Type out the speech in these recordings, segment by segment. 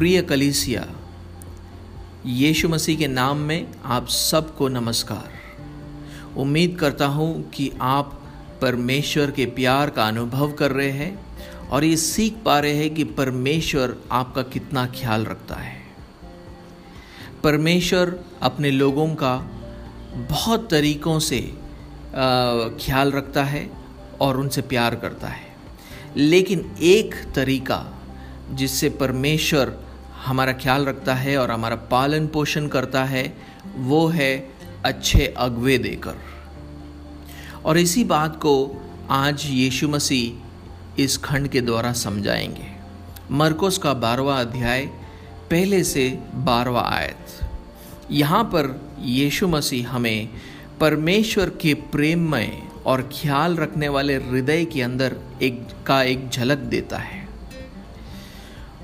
प्रिय कलीसिया, यीशु मसीह के नाम में आप सबको नमस्कार। उम्मीद करता हूँ कि आप परमेश्वर के प्यार का अनुभव कर रहे हैं और ये सीख पा रहे हैं कि परमेश्वर आपका कितना ख्याल रखता है। परमेश्वर अपने लोगों का बहुत तरीक़ों से ख्याल रखता है और उनसे प्यार करता है। लेकिन एक तरीका जिससे परमेश्वर हमारा ख्याल रखता है और हमारा पालन पोषण करता है, वो है अच्छे अगवे देकर। और इसी बात को आज यीशु मसीह इस खंड के द्वारा समझाएँगे। मरकोस का बारवा अध्याय पहले से बारवा आयत। यहाँ पर यीशु मसीह हमें परमेश्वर के प्रेममय और ख्याल रखने वाले हृदय के अंदर एक, का एक झलक देता है।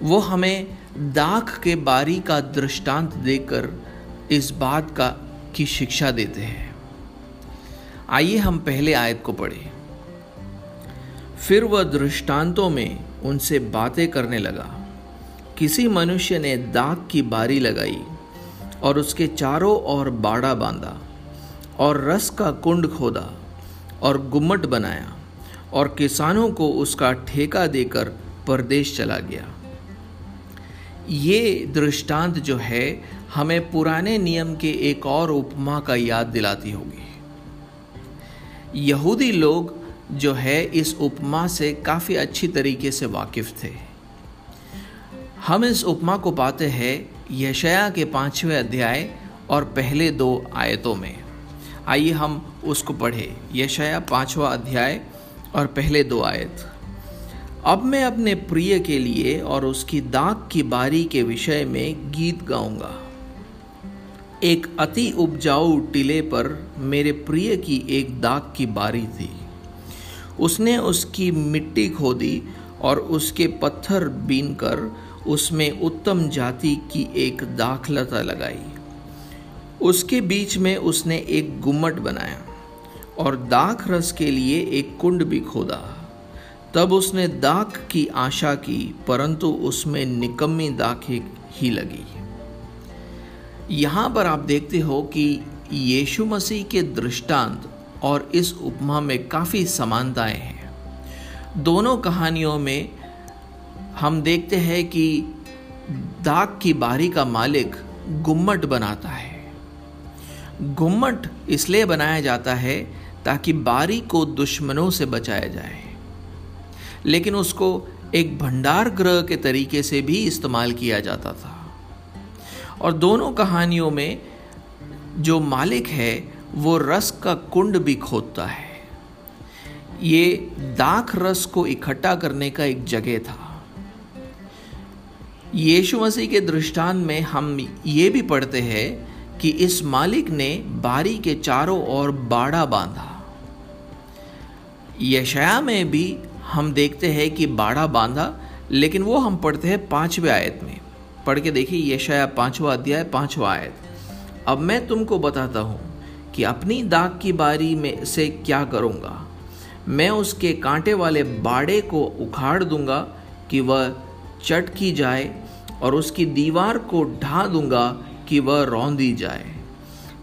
वो हमें दाख के बारी का दृष्टांत देकर इस बात का की शिक्षा देते हैं। आइए हम पहले आयत को पढ़ें। फिर वह दृष्टांतों में उनसे बातें करने लगा। किसी मनुष्य ने दाग की बारी लगाई और उसके चारों ओर बाड़ा बांधा और रस का कुंड खोदा और गुम्मट बनाया और किसानों को उसका ठेका देकर परदेश चला गया। ये दृष्टांत जो है, हमें पुराने नियम के एक और उपमा का याद दिलाती होगी। यहूदी लोग जो है, इस उपमा से काफ़ी अच्छी तरीके से वाकिफ थे। हम इस उपमा को पाते हैं यशया के पाँचवें अध्याय और पहले दो आयतों में। आइए हम उसको पढ़े। यशया पांचवा अध्याय और पहले दो आयत। अब मैं अपने प्रिय के लिए और उसकी दाग की बारी के विषय में गीत गाऊँगा। एक अति उपजाऊ टिले पर मेरे प्रिय की एक दाग की बारी थी। उसने उसकी मिट्टी खोदी और उसके पत्थर बीन कर उसमें उत्तम जाति की एक दाखलता लगाई। उसके बीच में उसने एक गुम्मट बनाया और दाख रस के लिए एक कुंड भी खोदा। तब उसने दाख की आशा की, परंतु उसमें निकम्मी दाखें ही लगी। यहाँ पर आप देखते हो कि यीशु मसीह के दृष्टांत और इस उपमा में काफ़ी समानताएँ हैं। दोनों कहानियों में हम देखते हैं कि दाग की बारी का मालिक गुम्मट बनाता है। गुम्मट इसलिए बनाया जाता है ताकि बारी को दुश्मनों से बचाया जाए। लेकिन उसको एक भंडार ग्रह के तरीके से भी इस्तेमाल किया जाता था। और दोनों कहानियों में जो मालिक है, वो रस का कुंड भी खोदता है। ये दाख रस को इकट्ठा करने का एक जगह था। यीशु मसीह के दृष्टांत में हम ये भी पढ़ते हैं कि इस मालिक ने बारी के चारों ओर बाड़ा बांधा। यशया में भी हम देखते हैं कि बाड़ा बांधा, लेकिन वो हम पढ़ते हैं पाँचवें आयत में। पढ़ के देखिए यशया पांचवा अध्याय, पांचवा आयत। अब मैं तुमको बताता हूँ कि अपनी दाग की बारी में से क्या करूँगा। मैं उसके कांटे वाले बाड़े को उखाड़ दूँगा कि वह चट की जाए, और उसकी दीवार को ढा दूँगा कि वह रौंदी जाए।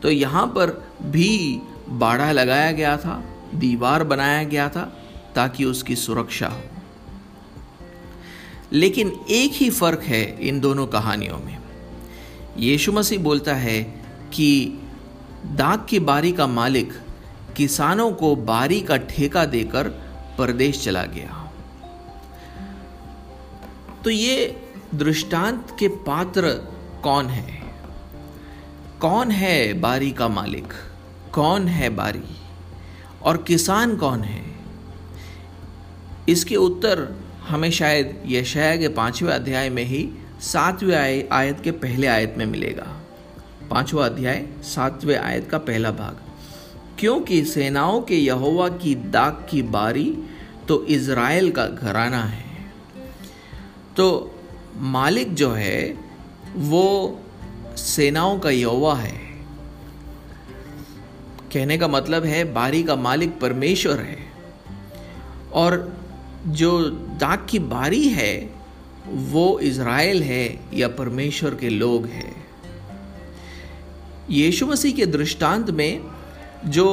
तो यहाँ पर भी बाड़ा लगाया गया था, दीवार बनाया गया था ताकि उसकी सुरक्षा हो। लेकिन एक ही फ़र्क है इन दोनों कहानियों में। यीशु मसीह बोलता है कि दाग की बारी का मालिक किसानों को बारी का ठेका देकर परदेश चला गया। तो ये दृष्टांत के पात्र कौन है? कौन है बारी का मालिक? कौन है बारी? और किसान कौन है? इसके उत्तर हमें शायद यशया के पाँचवें अध्याय में ही सातवें आय, आयत के पहले आयत में मिलेगा। पांचवा अध्याय, सातवें आयत का पहला भाग। क्योंकि सेनाओं के यहोवा की दाग की बारी तो इज़राइल का घराना है। तो मालिक जो है, वो सेनाओं का यहोवा है। कहने का मतलब है, बारी का मालिक परमेश्वर है। और जो दाग की बारी है, वो इज़राइल है या परमेश्वर के लोग हैं। यीशु मसीह के दृष्टांत में जो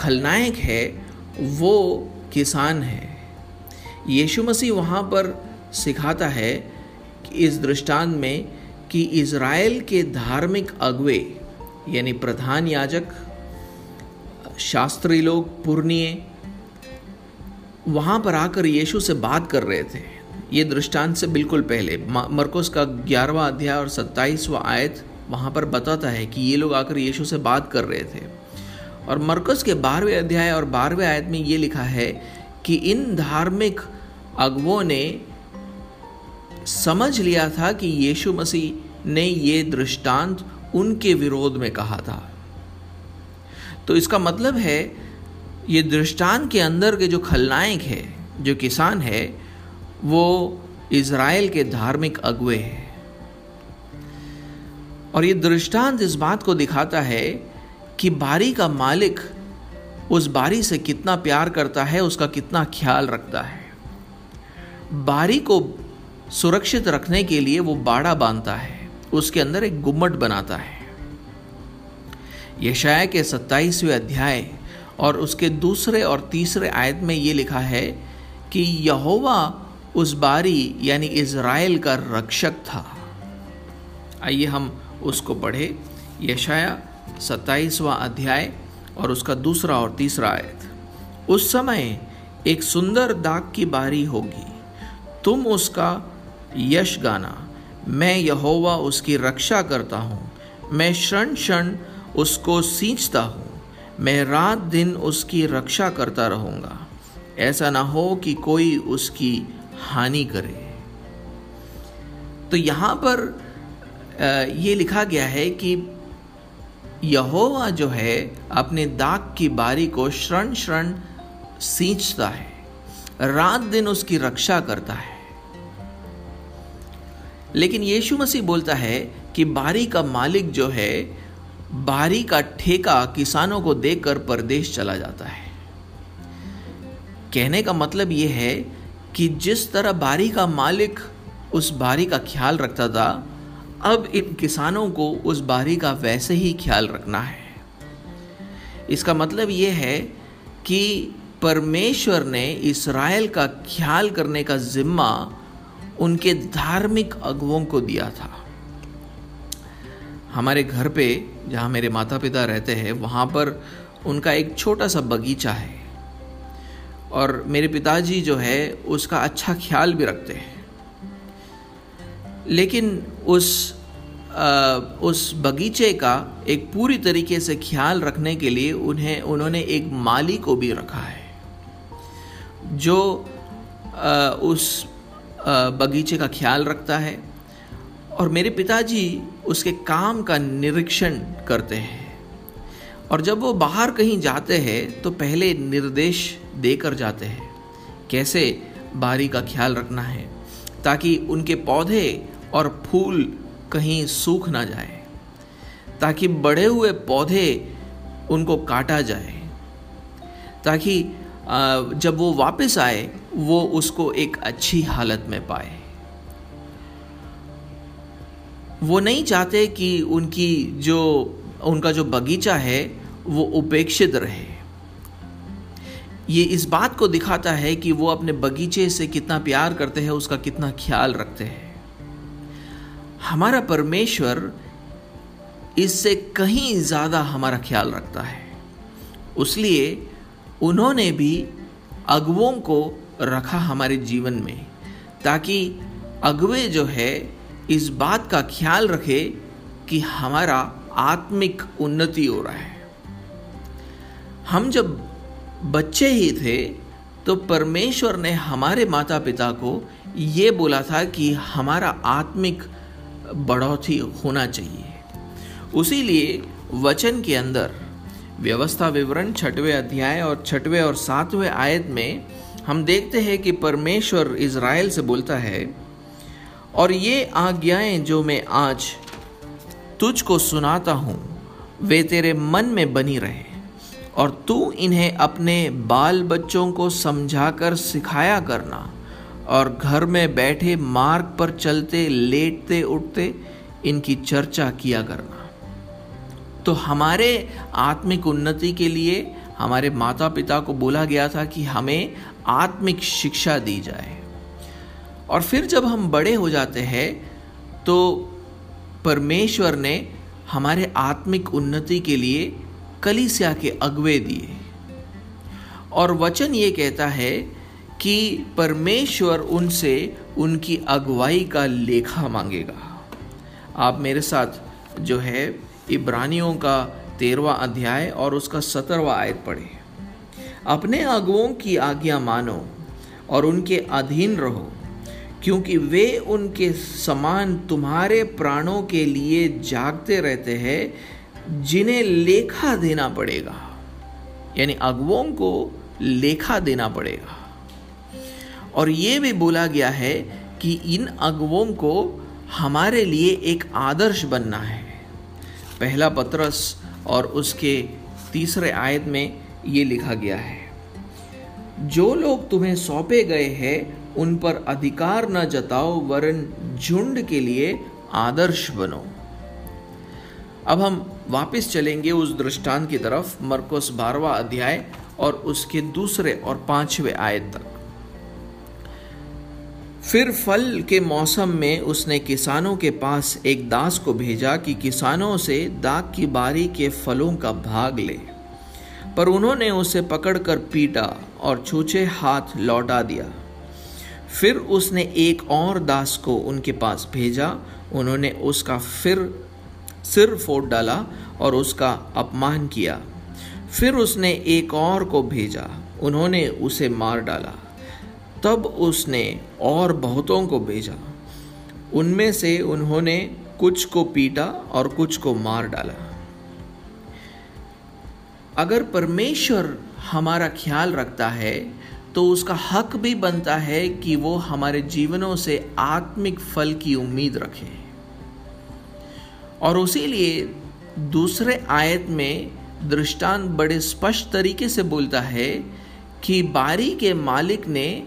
खलनायक है, वो किसान है। यीशु मसीह वहाँ पर सिखाता है कि इस दृष्टांत में कि इज़राइल के धार्मिक अगुए यानी प्रधान याजक, शास्त्री लोग, पुरनीय वहाँ पर आकर यीशु से बात कर रहे थे। ये दृष्टांत से बिल्कुल पहले। मरकोस का ग्यारहवा अध्याय और सत्ताईसवा आयत वहाँ पर बताता है कि ये लोग आकर यीशु से बात कर रहे थे। और मरकस के बारहवें अध्याय और बारहवें आयत में ये लिखा है कि इन धार्मिक अगुओं ने समझ लिया था कि यीशु मसीह ने ये दृष्टांत उनके विरोध में कहा था। तो इसका मतलब है ये दृष्टांत के अंदर के जो खलनायक है, जो किसान है, वो इज़राइल के धार्मिक अगुए हैं। और ये दृष्टांत इस बात को दिखाता है कि बारी का मालिक उस बारी से कितना प्यार करता है, उसका कितना ख्याल रखता है। बारी को सुरक्षित रखने के लिए वो बाड़ा बांधता है, उसके अंदर एक गुम्मट बनाता है। यशाया के सत्ताईसवें अध्याय और उसके दूसरे और तीसरे आयत में ये लिखा है कि यहोवा उस बारी, यानी इज़राइल का रक्षक था। आइए हम उसको पढ़े। यशाया सत्ताईसवां अध्याय और उसका दूसरा और तीसरा आयत। उस समय एक सुंदर दाग की बारी होगी। तुम उसका यश गाना। मैं यहोवा उसकी रक्षा करता हूँ। मैं क्षण क्षण उसको सींचता हूँ। मैं रात दिन उसकी रक्षा करता रहूँगा। ऐसा ना हो कि कोई उसकी हानि करे। तो यहाँ पर ये लिखा गया है कि यहोवा जो है अपने दाग की बारी को शरण शरण सींचता है। रात दिन उसकी रक्षा करता है। लेकिन यीशु मसीह बोलता है कि बारी का मालिक जो है बारी का ठेका किसानों को देकर परदेश चला जाता है। कहने का मतलब यह है कि जिस तरह बारी का मालिक उस बारी का ख्याल रखता था, अब इन किसानों को उस बारी का वैसे ही ख्याल रखना है। इसका मतलब ये है कि परमेश्वर ने इसराइल का ख्याल करने का जिम्मा उनके धार्मिक अगुओं को दिया था। हमारे घर पे जहाँ मेरे माता पिता रहते हैं वहाँ पर उनका एक छोटा सा बगीचा है। और मेरे पिताजी जो है उसका अच्छा ख्याल भी रखते हैं। लेकिन उस आ, उस बगीचे का एक पूरी तरीके से ख्याल रखने के लिए उन्हें उन्होंने एक माली को भी रखा है। जो आ, उस आ, बगीचे का ख्याल रखता है और मेरे पिताजी उसके काम का निरीक्षण करते हैं। और जब वो बाहर कहीं जाते हैं तो पहले निर्देश देकर जाते हैं, कैसे बारी का ख्याल रखना है, ताकि उनके पौधे और फूल कहीं सूख ना जाए, ताकि बड़े हुए पौधे उनको काटा जाए, ताकि जब वो वापस आए, वो उसको एक अच्छी हालत में पाए। वो नहीं चाहते कि उनकी जो, उनका जो बगीचा है, वो उपेक्षित रहे। ये इस बात को दिखाता है कि वो अपने बगीचे से कितना प्यार करते हैं, उसका कितना ख्याल रखते हैं। हमारा परमेश्वर इससे कहीं ज़्यादा हमारा ख्याल रखता है। उसलिए उन्होंने भी अगुओं को रखा हमारे जीवन में, ताकि अगुए जो है इस बात का ख्याल रखे कि हमारा आत्मिक उन्नति हो रहा है। हम जब बच्चे ही थे तो परमेश्वर ने हमारे माता पिता को ये बोला था कि हमारा आत्मिक बढ़ोतरी होना चाहिए। उसी लिए वचन के अंदर व्यवस्था विवरण छठवें अध्याय और छठवें और सातवें आयत में हम देखते हैं कि परमेश्वर इज़राइल से बोलता है और ये आज्ञाएँ जो मैं आज तुझको सुनाता हूँ, वे तेरे मन में बनी रहे और तू इन्हें अपने बाल बच्चों को समझाकर सिखाया करना और घर में बैठे मार्ग पर चलते, लेटते, उठते इनकी चर्चा किया करना। तो हमारे आत्मिक उन्नति के लिए हमारे माता पिता को बोला गया था कि हमें आत्मिक शिक्षा दी जाए। और फिर जब हम बड़े हो जाते हैं तो परमेश्वर ने हमारे आत्मिक उन्नति के लिए कलिसिया के अगवे दिए। और वचन ये कहता है कि परमेश्वर उनसे उनकी अगुवाई का लेखा मांगेगा। आप मेरे साथ जो है, इब्रानियों का तेरवा अध्याय और उसका सत्रवा आयत पढ़े। अपने अगुओं की आज्ञा मानो और उनके अधीन रहो। क्योंकि वे उनके समान तुम्हारे प्राणों के लिए जागते रहते हैं, जिन्हें लेखा देना पड़ेगा। यानी अगुओं को लेखा देना पड़ेगा। और ये भी बोला गया है कि इन अगुओं को हमारे लिए एक आदर्श बनना है। पहला पत्रस और उसके तीसरे आयत में ये लिखा गया है, जो लोग तुम्हें सौंपे गए हैं उन पर अधिकार न जताओ, वरन झुंड के लिए आदर्श बनो। अब हम वापस चलेंगे उस दृष्टांत की तरफ़, मरकोस बारवा अध्याय और उसके दूसरे और पाँचवें आयत तक। फिर फल के मौसम में उसने किसानों के पास एक दास को भेजा कि किसानों से दाग की बारी के फलों का भाग ले। पर उन्होंने उसे पकड़कर पीटा और छूछे हाथ लौटा दिया। फिर उसने एक और दास को उनके पास भेजा। उन्होंने उसका फिर सिर फोड़ डाला और उसका अपमान किया। फिर उसने एक और को भेजा। उन्होंने उसे मार डाला। तब उसने और बहुतों को भेजा। उनमें से उन्होंने कुछ को पीटा और कुछ को मार डाला। अगर परमेश्वर हमारा ख्याल रखता है तो उसका हक भी बनता है कि वो हमारे जीवनों से आत्मिक फल की उम्मीद रखे। और उसी लिए दूसरे आयत में दृष्टांत बड़े स्पष्ट तरीके से बोलता है कि बारी के मालिक ने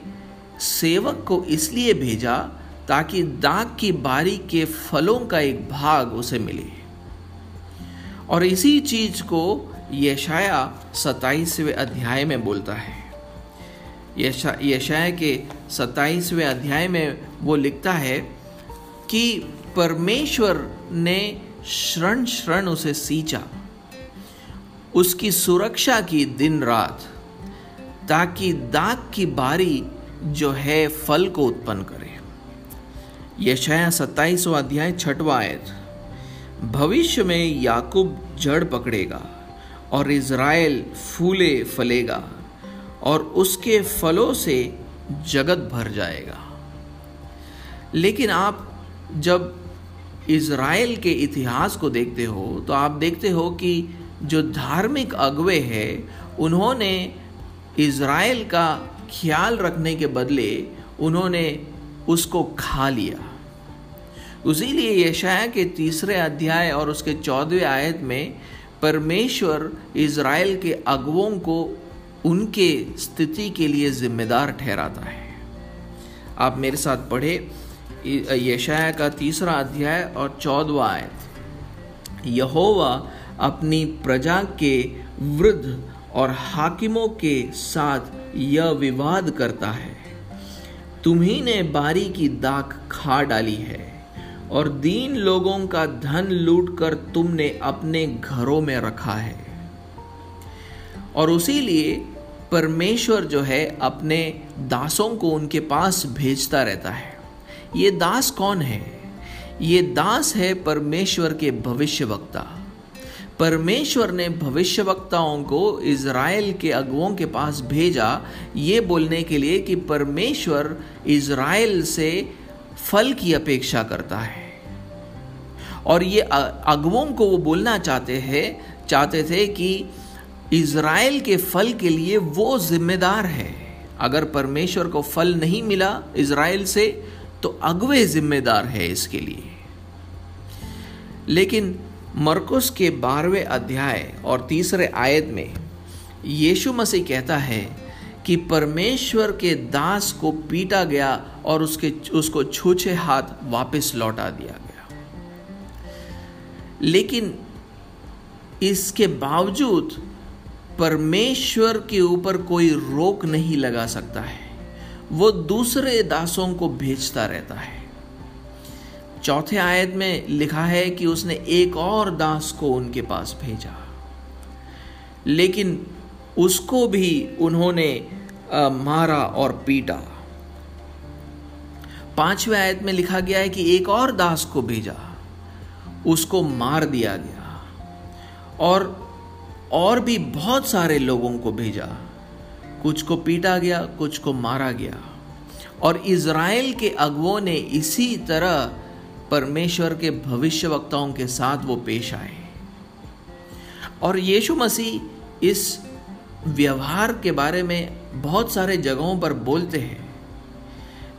सेवक को इसलिए भेजा ताकि दाग की बारी के फलों का एक भाग उसे मिले। और इसी चीज़ को यशाया सताइसवें अध्याय में बोलता है। यशा यशाया के सताइसवें अध्याय में वो लिखता है कि परमेश्वर ने शरण शरण उसे सींचा, उसकी सुरक्षा की दिन रात ताकि दाग की बारी जो है फल को उत्पन्न करे। यशया सत्ताईसवा अध्याय छठवा भविष्य में याकूब जड़ पकड़ेगा और इज़राइल फूले फलेगा। और उसके फलों से जगत भर जाएगा। लेकिन आप जब इज़राइल के इतिहास को देखते हो तो आप देखते हो कि जो धार्मिक अगवे हैं, उन्होंने इज़राइल का ख्याल रखने के बदले उन्होंने उसको खा लिया। उसी यशाया के तीसरे अध्याय और उसके चौदहवें आयत में परमेश्वर इज़राइल के अगुओं को उनके स्थिति के लिए जिम्मेदार ठहराता है। आप मेरे साथ पढ़े यशाया का तीसरा अध्याय और चौदवा आयत। यहोवा अपनी प्रजा के वृद्ध और हाकिमों के साथ यह विवाद करता है। तुम्ही ने बारी की दाख खा डाली है और दीन लोगों का धन लूट कर तुमने अपने घरों में रखा है। और उसी लिए परमेश्वर जो है अपने दासों को उनके पास भेजता रहता है। ये दास कौन है? ये दास है परमेश्वर के भविष्य वक्ता परमेश्वर ने भविष्यवक्ताओं को इज़राइल के अगुओं के पास भेजा ये बोलने के लिए कि परमेश्वर इज़राइल से फल की अपेक्षा करता है। और ये अगुओं को वो बोलना चाहते हैं, चाहते थे कि इज़राइल के फल के लिए वो जिम्मेदार है। अगर परमेश्वर को फल नहीं मिला इज़राइल से तो अगवे जिम्मेदार है इसके लिए। लेकिन मरकुस के बारहवें अध्याय और तीसरे आयत में यीशु मसीह कहता है कि परमेश्वर के दास को पीटा गया और उसके, उसको छूछे हाथ वापस लौटा दिया गया। लेकिन इसके बावजूद परमेश्वर के ऊपर कोई रोक नहीं लगा सकता है। वो दूसरे दासों को भेजता रहता है। चौथे आयत में लिखा है कि उसने एक और दास को उनके पास भेजा। लेकिन उसको भी उन्होंने मारा और पीटा। पाँचवें आयत में लिखा गया है कि एक और दास को भेजा। उसको मार दिया गया। और और भी बहुत सारे लोगों को भेजा। कुछ को पीटा गया, कुछ को मारा गया। और इज़राइल के अगुओं ने इसी तरह परमेश्वर के भविष्य वक्ताओं के साथ वो पेश आए। और यीशु मसीह इस व्यवहार के बारे में बहुत सारे जगहों पर बोलते हैं।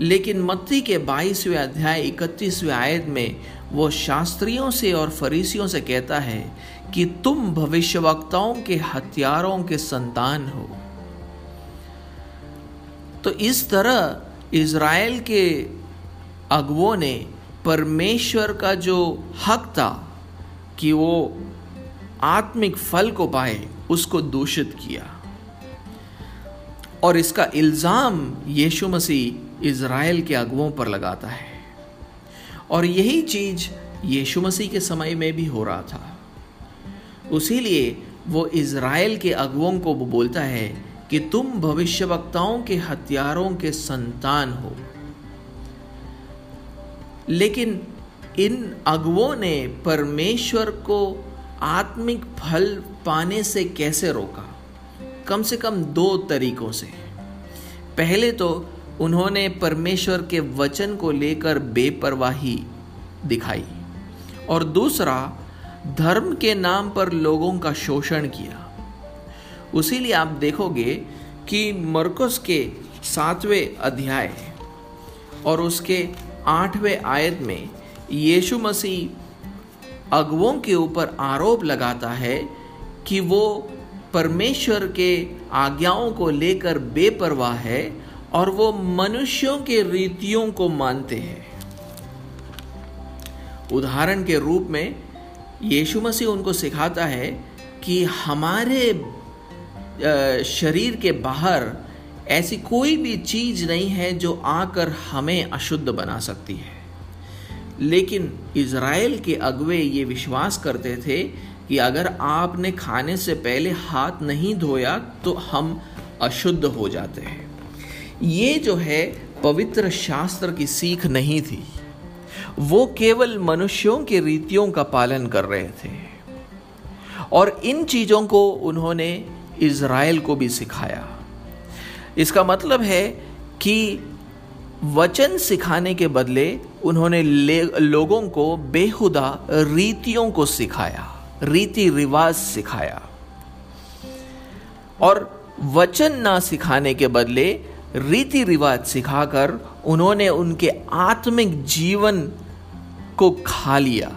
लेकिन मत्ती के बाईसवें अध्याय, इकतीसवें आयत में वो शास्त्रियों से और फरीसियों से कहता है कि तुम भविष्यवक्ताओं के हथियारों के संतान हो। तो इस तरह इज़राइल के अगुओं ने परमेश्वर का जो हक था कि वो आत्मिक फल को पाए, उसको दूषित किया। और इसका इल्ज़ाम यीशु मसीह इज़राइल के अगुओं पर लगाता है। और यही चीज़ यीशु मसीह के समय में भी हो रहा था। उसीलिए वो इज़राइल के अगुओं को बोलता है कि तुम भविष्यवक्ताओं के हथियारों के संतान हो। लेकिन इन अगुओं ने परमेश्वर को आत्मिक फल पाने से कैसे रोका? कम से कम दो तरीकों से। पहले तो उन्होंने परमेश्वर के वचन को लेकर बेपरवाही दिखाई और दूसरा धर्म के नाम पर लोगों का शोषण किया। उसीलिए आप देखोगे कि मरकस के सातवें अध्याय और उसके आठवें आयत में यीशु मसीह अगुओं के ऊपर आरोप लगाता है कि वो परमेश्वर के आज्ञाओं को लेकर बेपरवाह है और वो मनुष्यों के रीतियों को मानते हैं। उदाहरण के रूप में यीशु मसीह उनको सिखाता है कि हमारे शरीर के बाहर ऐसी कोई भी चीज़ नहीं है जो आकर हमें अशुद्ध बना सकती है। लेकिन इज़राइल के अगवे ये विश्वास करते थे कि अगर आपने खाने से पहले हाथ नहीं धोया तो हम अशुद्ध हो जाते हैं। ये जो है पवित्र शास्त्र की सीख नहीं थी। वो केवल मनुष्यों के रीतियों का पालन कर रहे थे। और इन चीज़ों को उन्होंने इज़राइल को भी सिखाया। इसका मतलब है कि वचन सिखाने के बदले उन्होंने लोगों को बेहुदा रीतियों को सिखाया, रीति रिवाज सिखाया। और वचन ना सिखाने के बदले रीति रिवाज सिखाकर उन्होंने उनके आत्मिक जीवन को खा लिया।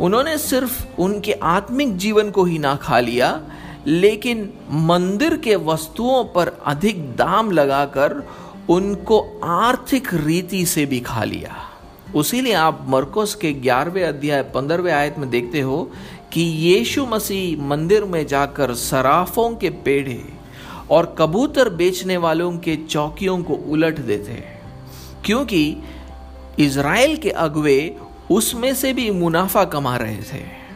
उन्होंने सिर्फ़ उनके आत्मिक जीवन को ही ना खा लिया, लेकिन मंदिर के वस्तुओं पर अधिक दाम लगाकर उनको आर्थिक रीति से भी खा लिया। उसीलिए आप मरकोस के ग्यारहवें अध्याय, पंद्रहवें आयत में देखते हो कि यीशु मसीह मंदिर में जाकर सराफों के पेड़े और कबूतर बेचने वालों के चौकियों को उलट देते हैं। क्योंकि इज़राइल के अगवे उसमें से भी मुनाफा कमा रहे थे।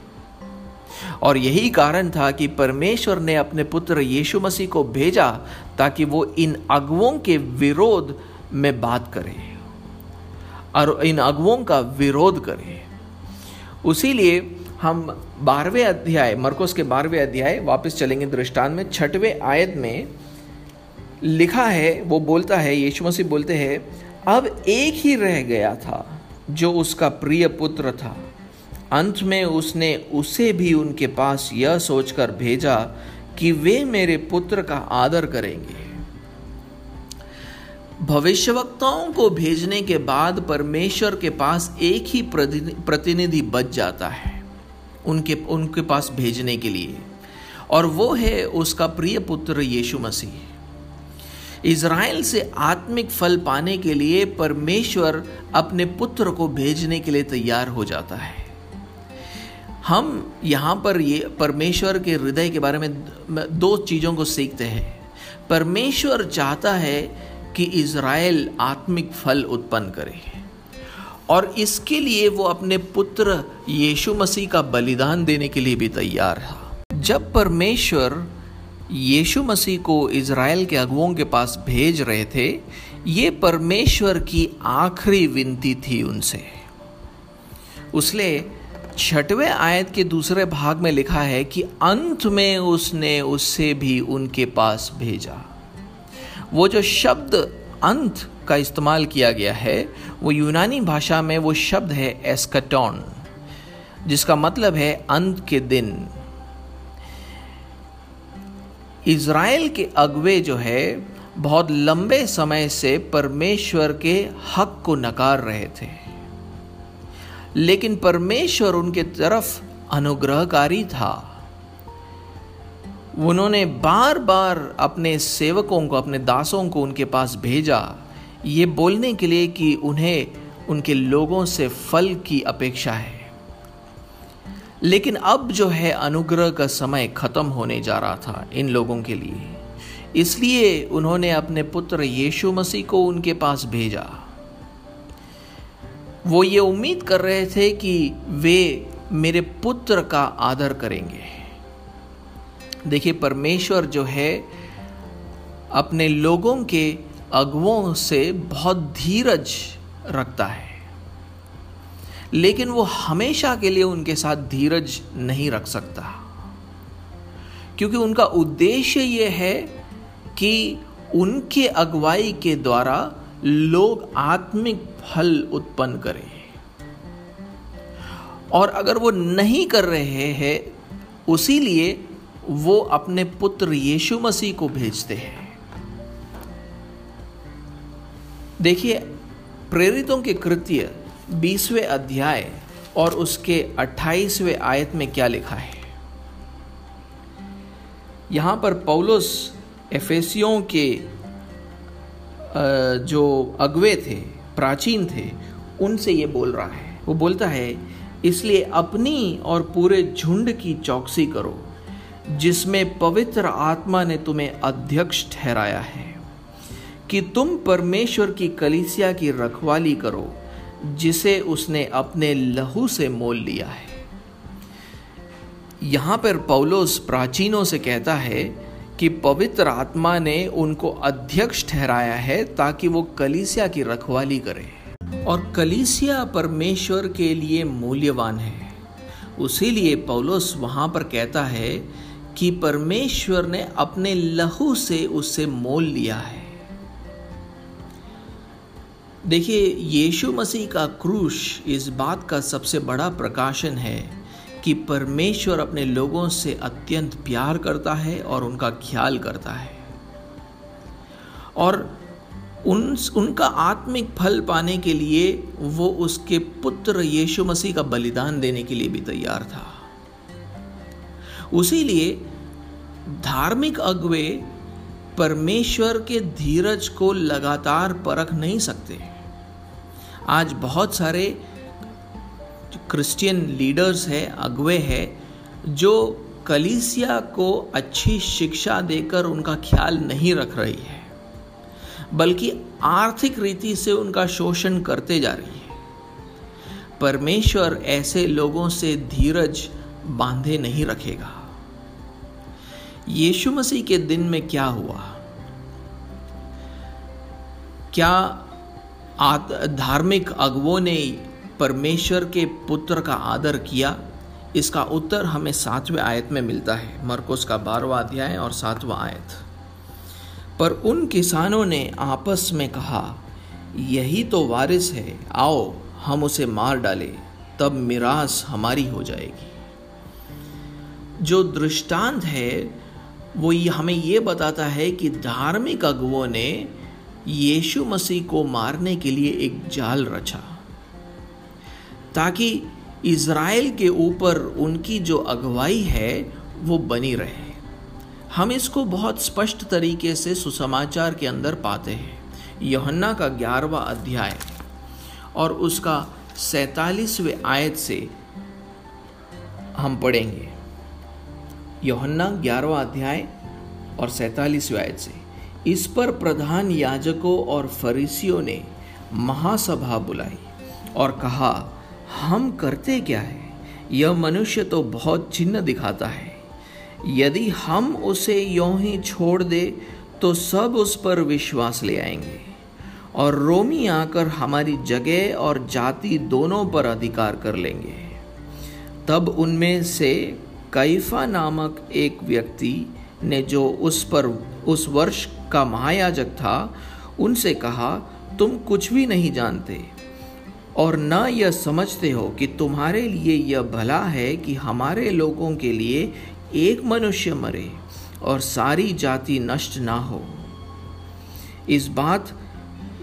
और यही कारण था कि परमेश्वर ने अपने पुत्र यीशु मसीह को भेजा ताकि वो इन अगवों के विरोध में बात करे। और इन अगुओं का विरोध करें। उसीलिए हम बारहवें अध्याय, मरकोस के बारहवें अध्याय वापस चलेंगे दृष्टान में। छठवें आयत में लिखा है, वो बोलता है, यीशु मसीह बोलते हैं, अब एक ही रह गया था, जो उसका प्रिय पुत्र था। अंत में उसने उसे भी उनके पास यह सोचकर भेजा कि वे मेरे पुत्र का आदर करेंगे। भविष्यवक्ताओं को भेजने के बाद परमेश्वर के पास एक ही प्रतिनिधि बच जाता है। उनके उनके पास भेजने के लिए। और वो है उसका प्रिय पुत्र यीशु मसीह। इज़राइल से आत्मिक फल पाने के लिए परमेश्वर अपने पुत्र को भेजने के लिए तैयार हो जाता है। हम यहाँ पर ये, परमेश्वर के हृदय के बारे में दो चीज़ों को सीखते हैं। परमेश्वर चाहता है कि इज़राइल आत्मिक फल उत्पन्न करे। और इसके लिए वो अपने पुत्र यीशु मसीह का बलिदान देने के लिए भी तैयार है जब परमेश्वर यीशु मसीह को इज़राइल के अगुओं के पास भेज रहे थे, ये परमेश्वर की आखिरी विनती थी उनसे। उसने छठवें आयत के दूसरे भाग में लिखा है कि अंत में उसने उससे भी उनके पास भेजा। वो जो शब्द अंत का इस्तेमाल किया गया है, वो यूनानी भाषा में वो शब्द है एस्कटॉन, जिसका मतलब है अंत के दिन। इज़राइल के अगवे जो है, बहुत लंबे समय से परमेश्वर के हक को नकार रहे थे। लेकिन परमेश्वर उनके तरफ़ अनुग्रहकारी था। उन्होंने बार बार अपने सेवकों को, अपने दासों को उनके पास भेजा। ये बोलने के लिए कि उन्हें उनके लोगों से फल की अपेक्षा है। लेकिन अब जो है, अनुग्रह का समय खत्म होने जा रहा था इन लोगों के लिए। इसलिए उन्होंने अपने पुत्र यीशु मसीह को उनके पास भेजा। वो ये उम्मीद कर रहे थे कि वे मेरे पुत्र का आदर करेंगे। देखिए, परमेश्वर जो है, अपने लोगों के अगुओं से बहुत धीरज रखता है। लेकिन वो हमेशा के लिए उनके साथ धीरज नहीं रख सकता। क्योंकि उनका उद्देश्य ये है कि उनके अगुवाई के द्वारा लोग आत्मिक फल उत्पन्न करें। और अगर वो नहीं कर रहे हैं, उसी लिए वो अपने पुत्र यीशु मसीह को भेजते हैं। देखिए, प्रेरितों के कृत्य बीसवें अध्याय और उसके अट्ठाईसवें आयत में क्या लिखा है? यहाँ पर पौलुस एफेसियों के जो अगवे थे, प्राचीन थे, उनसे ये बोल रहा है। वो बोलता है, इसलिए अपनी और पूरे झुंड की चौकसी करो, जिसमें पवित्र आत्मा ने तुम्हें अध्यक्ष ठहराया है। कि तुम परमेश्वर की कलिसिया की रखवाली करो, जिसे उसने अपने लहू से मोल लिया है। यहाँ पर पौलोस प्राचीनों से कहता है कि पवित्र आत्मा ने उनको अध्यक्ष ठहराया है ताकि वो कलीसिया की रखवाली करे। और कलीसिया परमेश्वर के लिए मूल्यवान है। उसी लिए पौलोस वहाँ पर कहता है कि परमेश्वर ने अपने लहू से उससे मोल लिया है। देखिए, यीशु मसीह का क्रूश इस बात का सबसे बड़ा प्रकाशन है कि परमेश्वर अपने लोगों से अत्यंत प्यार करता है और उनका ख्याल करता है। और उन, उनका आत्मिक फल पाने के लिए वो उसके पुत्र यीशु मसीह का बलिदान देने के लिए भी तैयार था। उसी लिए धार्मिक अगवे परमेश्वर के धीरज को लगातार परख नहीं सकते। आज बहुत सारे क्रिश्चियन लीडर्स हैं, अगवे हैं, जो कलीसिया को अच्छी शिक्षा देकर उनका ख्याल नहीं रख रही है, बल्कि आर्थिक रीति से उनका शोषण करते जा रही है। परमेश्वर ऐसे लोगों से धीरज बांधे नहीं रखेगा। यीशु मसीह के दिन में क्या हुआ? क्या धार्मिक अगुओं ने परमेश्वर के पुत्र का आदर किया? इसका उत्तर हमें सातवें आयत में मिलता है, मरकोस का बारहवा अध्याय और सातवां आयत। पर उन किसानों ने आपस में कहा, यही तो वारिस है, आओ हम उसे मार डालें, तब मिरास हमारी हो जाएगी। जो दृष्टांत है, वो हमें ये बताता है कि धार्मिक अगुओं ने यीशु मसीह को मारने के लिए एक जाल रचा, ताकि इज़राइल के ऊपर उनकी जो अगुवाई है, वो बनी रहे। हम इसको बहुत स्पष्ट तरीके से सुसमाचार के अंदर पाते हैं। योहन्ना का ग्यारहवा अध्याय और उसका सैतालीसवें आयत से हम पढ़ेंगे। योहन्ना ग्यारहवा अध्याय और सैतालीसवें आयत से। इस पर प्रधान याजकों और फरीसियों ने महासभा बुलाई और कहा, हम करते क्या है? यह मनुष्य तो बहुत चिन्ह दिखाता है। यदि हम उसे यों ही छोड़ दे तो सब उस पर विश्वास ले आएँगे। और रोमी आकर हमारी जगह और जाति दोनों पर अधिकार कर लेंगे। तब उनमें से कैफा नामक एक व्यक्ति ने जो उस पर, उस वर्ष का महायाजक था, उनसे कहा, तुम कुछ भी नहीं जानते और न यह समझते हो कि तुम्हारे लिए यह भला है कि हमारे लोगों के लिए एक मनुष्य मरे और सारी जाति नष्ट ना हो। इस बात,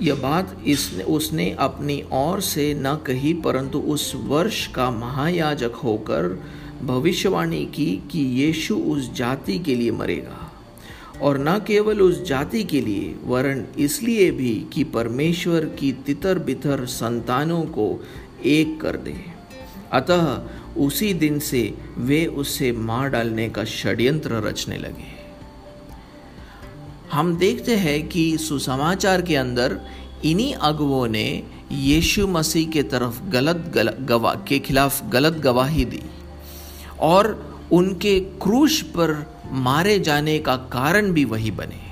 यह बात इसने उसने अपनी ओर से न कही, परंतु उस वर्ष का महायाजक होकर भविष्यवाणी की कि यीशु उस जाति के लिए मरेगा और न केवल उस जाति के लिए वरन इसलिए भी कि परमेश्वर की तितर बितर संतानों को एक कर दे। अतः उसी दिन से वे उसे मार डालने का षड्यंत्र रचने लगे। हम देखते हैं कि सुसमाचार के अंदर इन्हीं अगुओं ने यीशु मसीह के तरफ़ गलत गल, गवाह के खिलाफ गलत गवाही दी। और उनके क्रूश पर मारे जाने का कारण भी वही बने।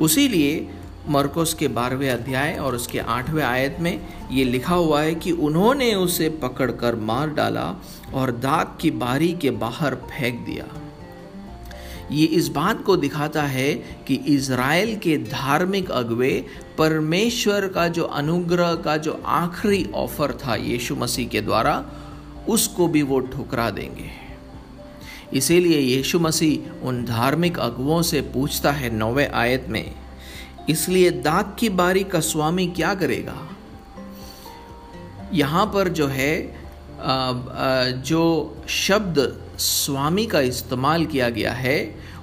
उसी लिए मरकोस के बारहवें अध्याय और उसके आठवें आयत में ये लिखा हुआ है कि उन्होंने उसे पकड़कर मार डाला और दाग की बारी के बाहर फेंक दिया। ये इस बात को दिखाता है कि इज़राइल के धार्मिक अगवे परमेश्वर का जो अनुग्रह का जो आखिरी ऑफ़र था यीशु मसीह के द्वारा उसको भी वो ठुकरा देंगे। इसीलिए यीशु मसीह उन धार्मिक अगुओं से पूछता है नौवे आयत में, इसलिए दाग की बारी का स्वामी क्या करेगा? यहाँ पर जो है जो शब्द स्वामी का इस्तेमाल किया गया है,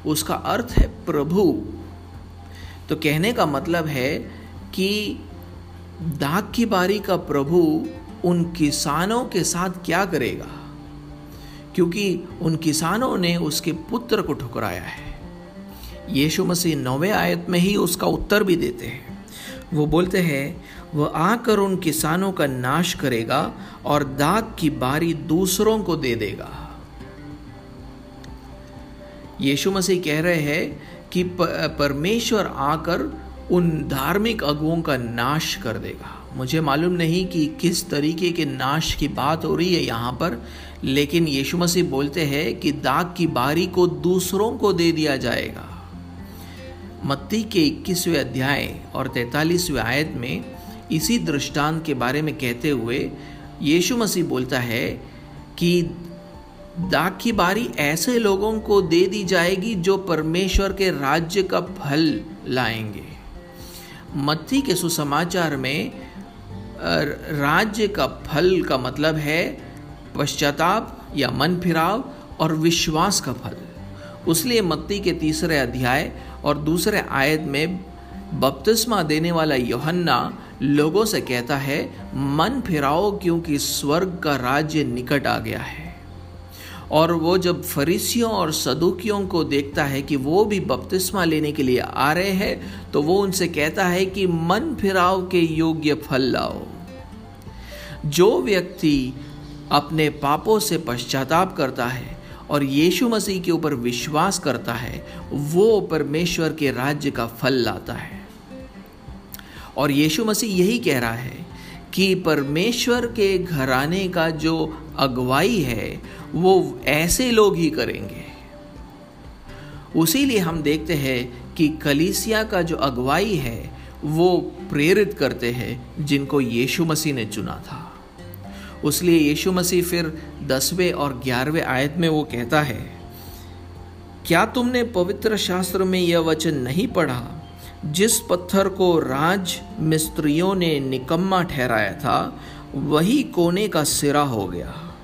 उसका अर्थ है प्रभु। तो कहने का मतलब है कि दाग की बारी का प्रभु उन किसानों के साथ क्या करेगा? क्योंकि उन किसानों ने उसके पुत्र को ठुकराया है। यीशु मसीह नौवे आयत में ही उसका उत्तर भी देते हैं। वो बोलते हैं, वह आकर उन किसानों का नाश करेगा और दाग की बारी दूसरों को दे देगा। यीशु मसीह कह रहे हैं कि परमेश्वर आकर उन धार्मिक अगुओं का नाश कर देगा। मुझे मालूम नहीं कि किस तरीके के नाश की बात हो रही है यहाँ पर, लेकिन यीशु मसीह बोलते हैं कि दाग की बारी को दूसरों को दे दिया जाएगा। मत्ती के इक्कीसवें अध्याय और तैतालीसवें आयत में इसी दृष्टांत के बारे में कहते हुए यीशु मसीह बोलता है कि दाग की बारी ऐसे लोगों को दे दी जाएगी जो परमेश्वर के राज्य का फल लाएँगे। मत्ती के सुसमाचार में राज्य का फल का मतलब है पश्चाताप या मन फिराव और विश्वास का फल। उसलिए मत्ती के तीसरे अध्याय और दूसरे आयत में बपतिस्मा देने वाला योहन्ना लोगों से कहता है, मन फिराओ क्योंकि स्वर्ग का राज्य निकट आ गया है। और वो जब फरीसियों और सदुकियों को देखता है कि वो भी बपतिस्मा लेने के लिए आ रहे हैं तो वो उनसे कहता है कि मन फिराव के योग्य फल लाओ। जो व्यक्ति अपने पापों से पश्चाताप करता है और यीशु मसीह के ऊपर विश्वास करता है, वो परमेश्वर के राज्य का फल लाता है। और यीशु मसीह यही कह रहा है कि परमेश्वर के घराने का जो अगुवाई है, वो ऐसे लोग ही करेंगे। उसी लिए हम देखते हैं कि कलीसिया का जो अगुवाई है, वो प्रेरित करते हैं, जिनको यीशु मसीह ने चुना था। उसलिए यीशु मसीह फिर दसवें और ग्यारहवें आयत में वो कहता है, क्या तुमने पवित्र शास्त्र में यह वचन नहीं पढ़ा? जिस पत्थर को राज मिस्त्रियों ने निकम्मा ठहराया था, वही कोने का सिरा हो गया।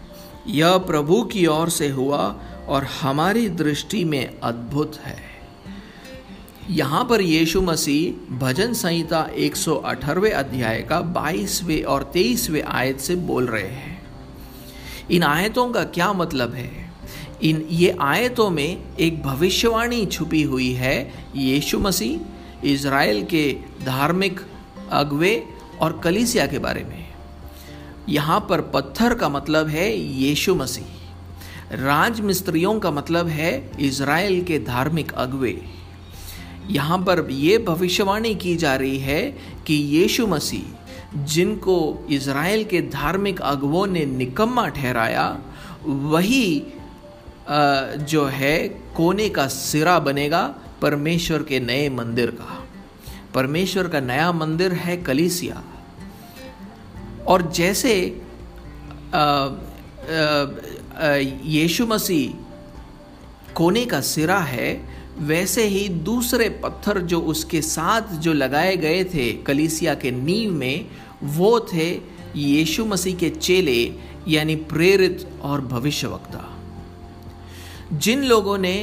यह प्रभु की ओर से हुआ और हमारी दृष्टि में अद्भुत है। यहाँ पर यीशु मसीह भजन संहिता 118वें अध्याय का 22वें और 23वें आयत से बोल रहे हैं। इन आयतों का क्या मतलब है? इन ये आयतों में एक भविष्यवाणी छुपी हुई है यीशु मसीह इज़राइल के धार्मिक अगवे और कलीसिया के बारे में। यहाँ पर पत्थर का मतलब है यीशु मसीह। राज मिस्त्रियों का मतलब है इज़राइल के धार्मिक अगवे। यहाँ पर यह भविष्यवाणी की जा रही है कि यीशु मसीह, जिनको इज़राइल के धार्मिक अगवों ने निकम्मा ठहराया, वही जो है, कोने का सिरा बनेगा परमेश्वर के नए मंदिर का। परमेश्वर का नया मंदिर है कलीसिया। और जैसे यीशु मसीह कोने का सिरा है, वैसे ही दूसरे पत्थर जो उसके साथ जो लगाए गए थे कलीसिया के नींव में, वो थे यीशु मसीह के चेले, यानी प्रेरित और भविष्यवक्ता। जिन लोगों ने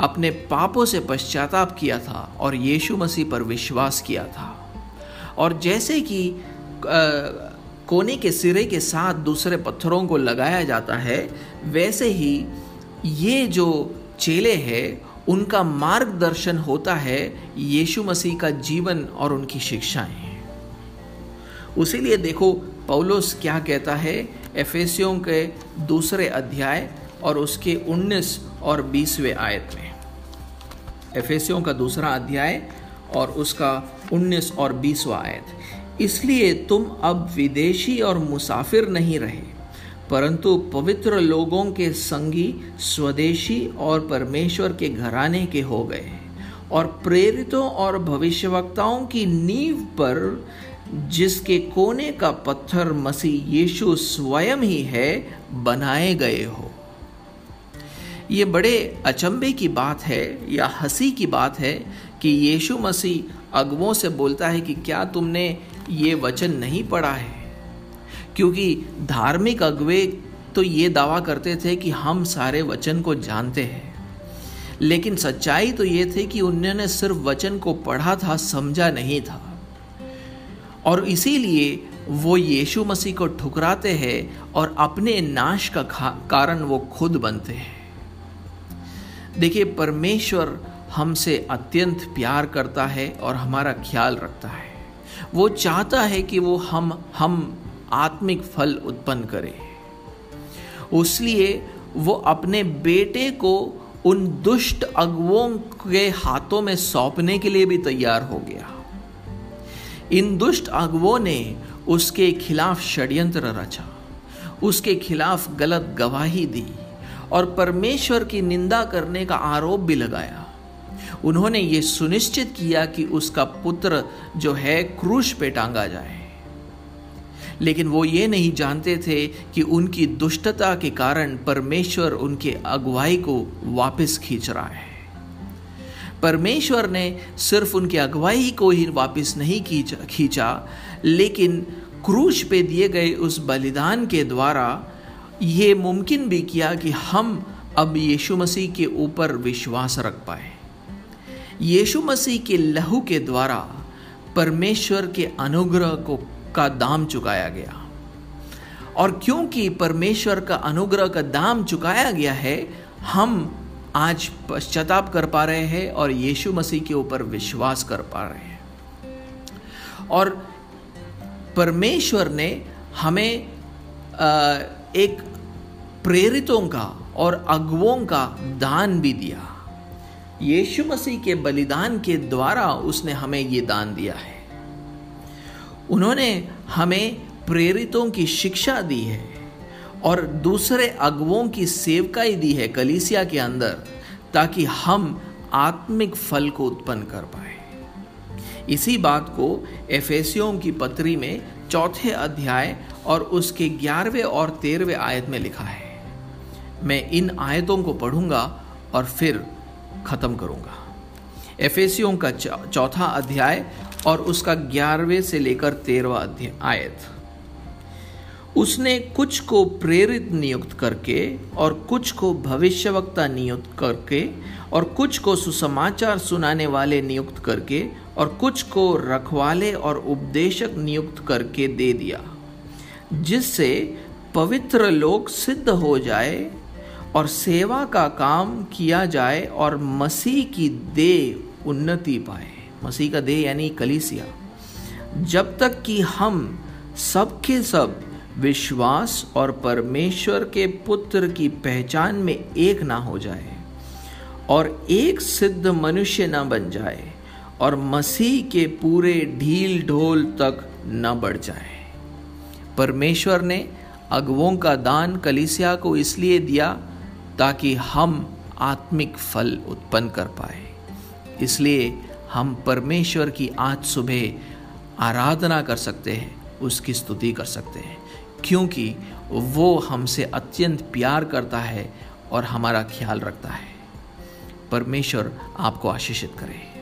अपने पापों से पश्चाताप किया था और यीशु मसीह पर विश्वास किया था। और जैसे कि कोने के सिरे के साथ दूसरे पत्थरों को लगाया जाता है, वैसे ही ये जो चेले हैं, उनका मार्गदर्शन होता है यीशु मसीह का जीवन और उनकी शिक्षाएँ। उसीलिए देखो, पौलोस क्या कहता है, एफेसियों के दूसरे अध्याय और उसके 19 और 20वें आयत में। एफेसियों का दूसरा अध्याय और उसका 19 और 20वां आयत। इसलिए तुम अब विदेशी और मुसाफिर नहीं रहे, परंतु पवित्र लोगों के संगी, स्वदेशी और परमेश्वर के घराने के हो गए और प्रेरितों और भविष्यवक्ताओं की नींव पर, जिसके कोने का पत्थर मसीह यीशु स्वयं ही है, बनाए गए हो। ये बड़े अचंभे की बात है या हँसी की बात है कि यीशु मसीह अगवों से बोलता है कि क्या तुमने ये वचन नहीं पढ़ा है? क्योंकि धार्मिक अगवे तो ये दावा करते थे कि हम सारे वचन को जानते हैं। लेकिन सच्चाई तो ये थी कि उन्होंने सिर्फ़ वचन को पढ़ा था, समझा नहीं था। और इसीलिए वो यीशु मसीह को ठुकराते हैं और अपने नाश का कारण वो खुद बनते हैं। देखिए, परमेश्वर हमसे अत्यंत प्यार करता है और हमारा ख्याल रखता है। वो चाहता है कि वो हम हम आत्मिक फल उत्पन्न करें। इसलिए वो अपने बेटे को उन दुष्ट अगुओं के हाथों में सौंपने के लिए भी तैयार हो गया। इन दुष्ट अगुओं ने उसके खिलाफ षड्यंत्र रचा, उसके खिलाफ गलत गवाही दी और परमेश्वर की निंदा करने का आरोप भी लगाया। उन्होंने ये सुनिश्चित किया कि उसका पुत्र जो है क्रूश पे टांगा जाए। लेकिन वो ये नहीं जानते थे कि उनकी दुष्टता के कारण परमेश्वर उनके अगुवाई को वापस खींच रहा है। परमेश्वर ने सिर्फ़ उनके अगुवाई को ही वापस नहीं खींचा लेकिन क्रूश पे दिए गए उस बलिदान के द्वारा ये मुमकिन भी किया कि हम अब यीशु मसीह के ऊपर विश्वास रख पाए। यीशु मसीह के लहू के द्वारा परमेश्वर के अनुग्रह को का दाम चुकाया गया। और क्योंकि परमेश्वर का अनुग्रह का दाम चुकाया गया है, हम आज पश्चाताप कर पा रहे हैं और यीशु मसीह के ऊपर विश्वास कर पा रहे हैं। और परमेश्वर ने हमें एक प्रेरितों का और अगुओं का दान भी दिया। यीशु मसीह के बलिदान के द्वारा उसने हमें ये दान दिया है। उन्होंने हमें प्रेरितों की शिक्षा दी है और दूसरे अगुओं की सेवकाई दी है कलीसिया के अंदर, ताकि हम आत्मिक फल को उत्पन्न कर पाए। इसी बात को एफेसियों की पत्री में चौथे अध्याय और उसके ग्यारहवें और तेरहवें आयत में लिखा है, मैं इन आयतों को पढ़ूँगा और फिर ख़त्म करूँगा। एफेसियों का चौथा अध्याय और उसका ग्यारहवें से लेकर तेरहवा अध्याय आयत। उसने कुछ को प्रेरित नियुक्त करके और कुछ को भविष्यवक्ता नियुक्त करके और कुछ को सुसमाचार सुनाने वाले नियुक्त करके और कुछ को रखवाले और उपदेशक नियुक्त करके दे दिया। जिससे पवित्र लोग सिद्ध हो जाए और सेवा का काम किया जाए और मसीह की देह उन्नति पाए। मसीह का देह यानी कलीसिया। जब तक कि हम सबके सब विश्वास और परमेश्वर के पुत्र की पहचान में एक ना हो जाए और एक सिद्ध मनुष्य न बन जाए और मसीह के पूरे ढील ढोल तक न बढ़ जाए। परमेश्वर ने अगवों का दान कलिसिया को इसलिए दिया ताकि हम आत्मिक फल उत्पन्न कर पाए। इसलिए हम परमेश्वर की आज सुबह आराधना कर सकते हैं, उसकी स्तुति कर सकते हैं, क्योंकि वो हमसे अत्यंत प्यार करता है और हमारा ख्याल रखता है। परमेश्वर आपको आशीषित करे।